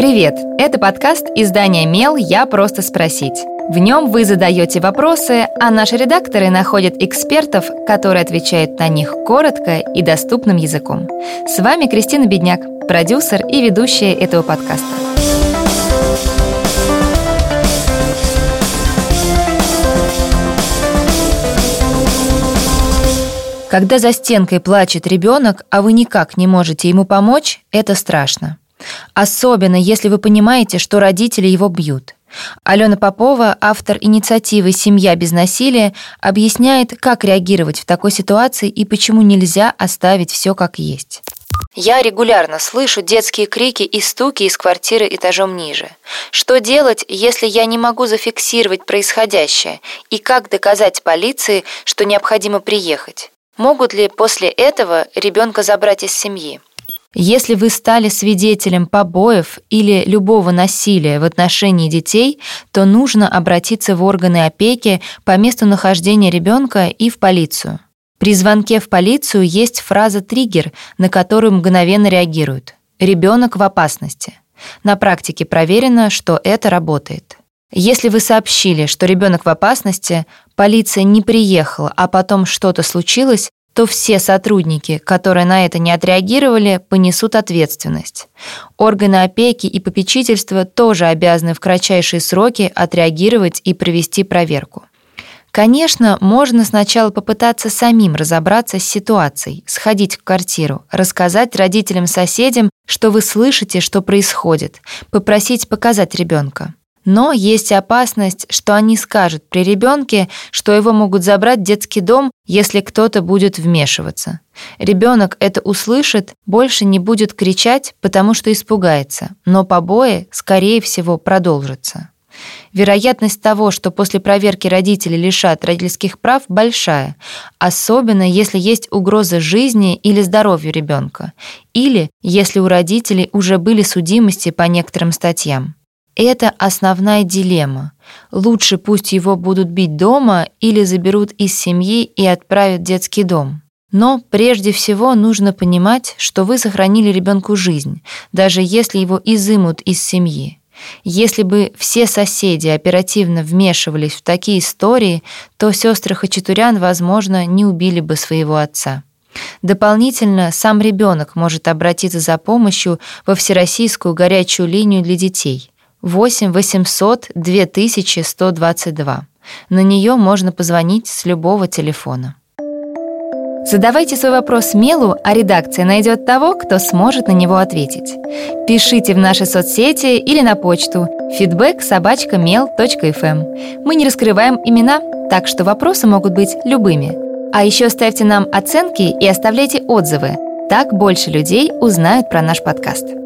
Привет! Это подкаст издания «Мел. Я просто спросить». В нем вы задаете вопросы, а наши редакторы находят экспертов, которые отвечают на них коротко и доступным языком. С вами Кристина Бедняк, продюсер и ведущая этого подкаста. Когда за стенкой плачет ребенок, а вы никак не можете ему помочь, это страшно. Особенно, если вы понимаете, что родители его бьют. Алена Попова, автор инициативы «Семья без насилия», объясняет, как реагировать в такой ситуации и почему нельзя оставить все как есть. Я регулярно слышу детские крики и стуки из квартиры этажом ниже. Что делать, если я не могу зафиксировать происходящее? И как доказать полиции, что необходимо приехать? Могут ли после этого ребенка забрать из семьи? Если вы стали свидетелем побоев или любого насилия в отношении детей, то нужно обратиться в органы опеки по месту нахождения ребенка и в полицию. При звонке в полицию есть фраза «триггер», на которую мгновенно реагируют. Ребенок в опасности. На практике проверено, что это работает. Если вы сообщили, что ребенок в опасности, полиция не приехала, а потом что-то случилось, то все сотрудники, которые на это не отреагировали, понесут ответственность. Органы опеки и попечительства тоже обязаны в кратчайшие сроки отреагировать и провести проверку. Конечно, можно сначала попытаться самим разобраться с ситуацией, сходить в квартиру, рассказать родителям-соседям, что вы слышите, что происходит, попросить показать ребенка. Но есть опасность, что они скажут при ребенке, что его могут забрать в детский дом, если кто-то будет вмешиваться. Ребенок это услышит, больше не будет кричать, потому что испугается, но побои, скорее всего, продолжатся. Вероятность того, что после проверки родители лишат родительских прав, большая, особенно если есть угроза жизни или здоровью ребенка, или если у родителей уже были судимости по некоторым статьям. Это основная дилемма. Лучше пусть его будут бить дома или заберут из семьи и отправят в детский дом. Но прежде всего нужно понимать, что вы сохранили ребенку жизнь, даже если его изымут из семьи. Если бы все соседи оперативно вмешивались в такие истории, то сестры Хачатурян, возможно, не убили бы своего отца. Дополнительно сам ребенок может обратиться за помощью во Всероссийскую горячую линию для детей. 8 800 2122. На нее можно позвонить с любого телефона. Задавайте свой вопрос Мелу, а редакция найдет того, кто сможет на него ответить. Пишите в наши соцсети или на почту feedback mail.fm. Мы не раскрываем имена, так что вопросы могут быть любыми. А еще ставьте нам оценки и оставляйте отзывы. Так больше людей узнают про наш подкаст.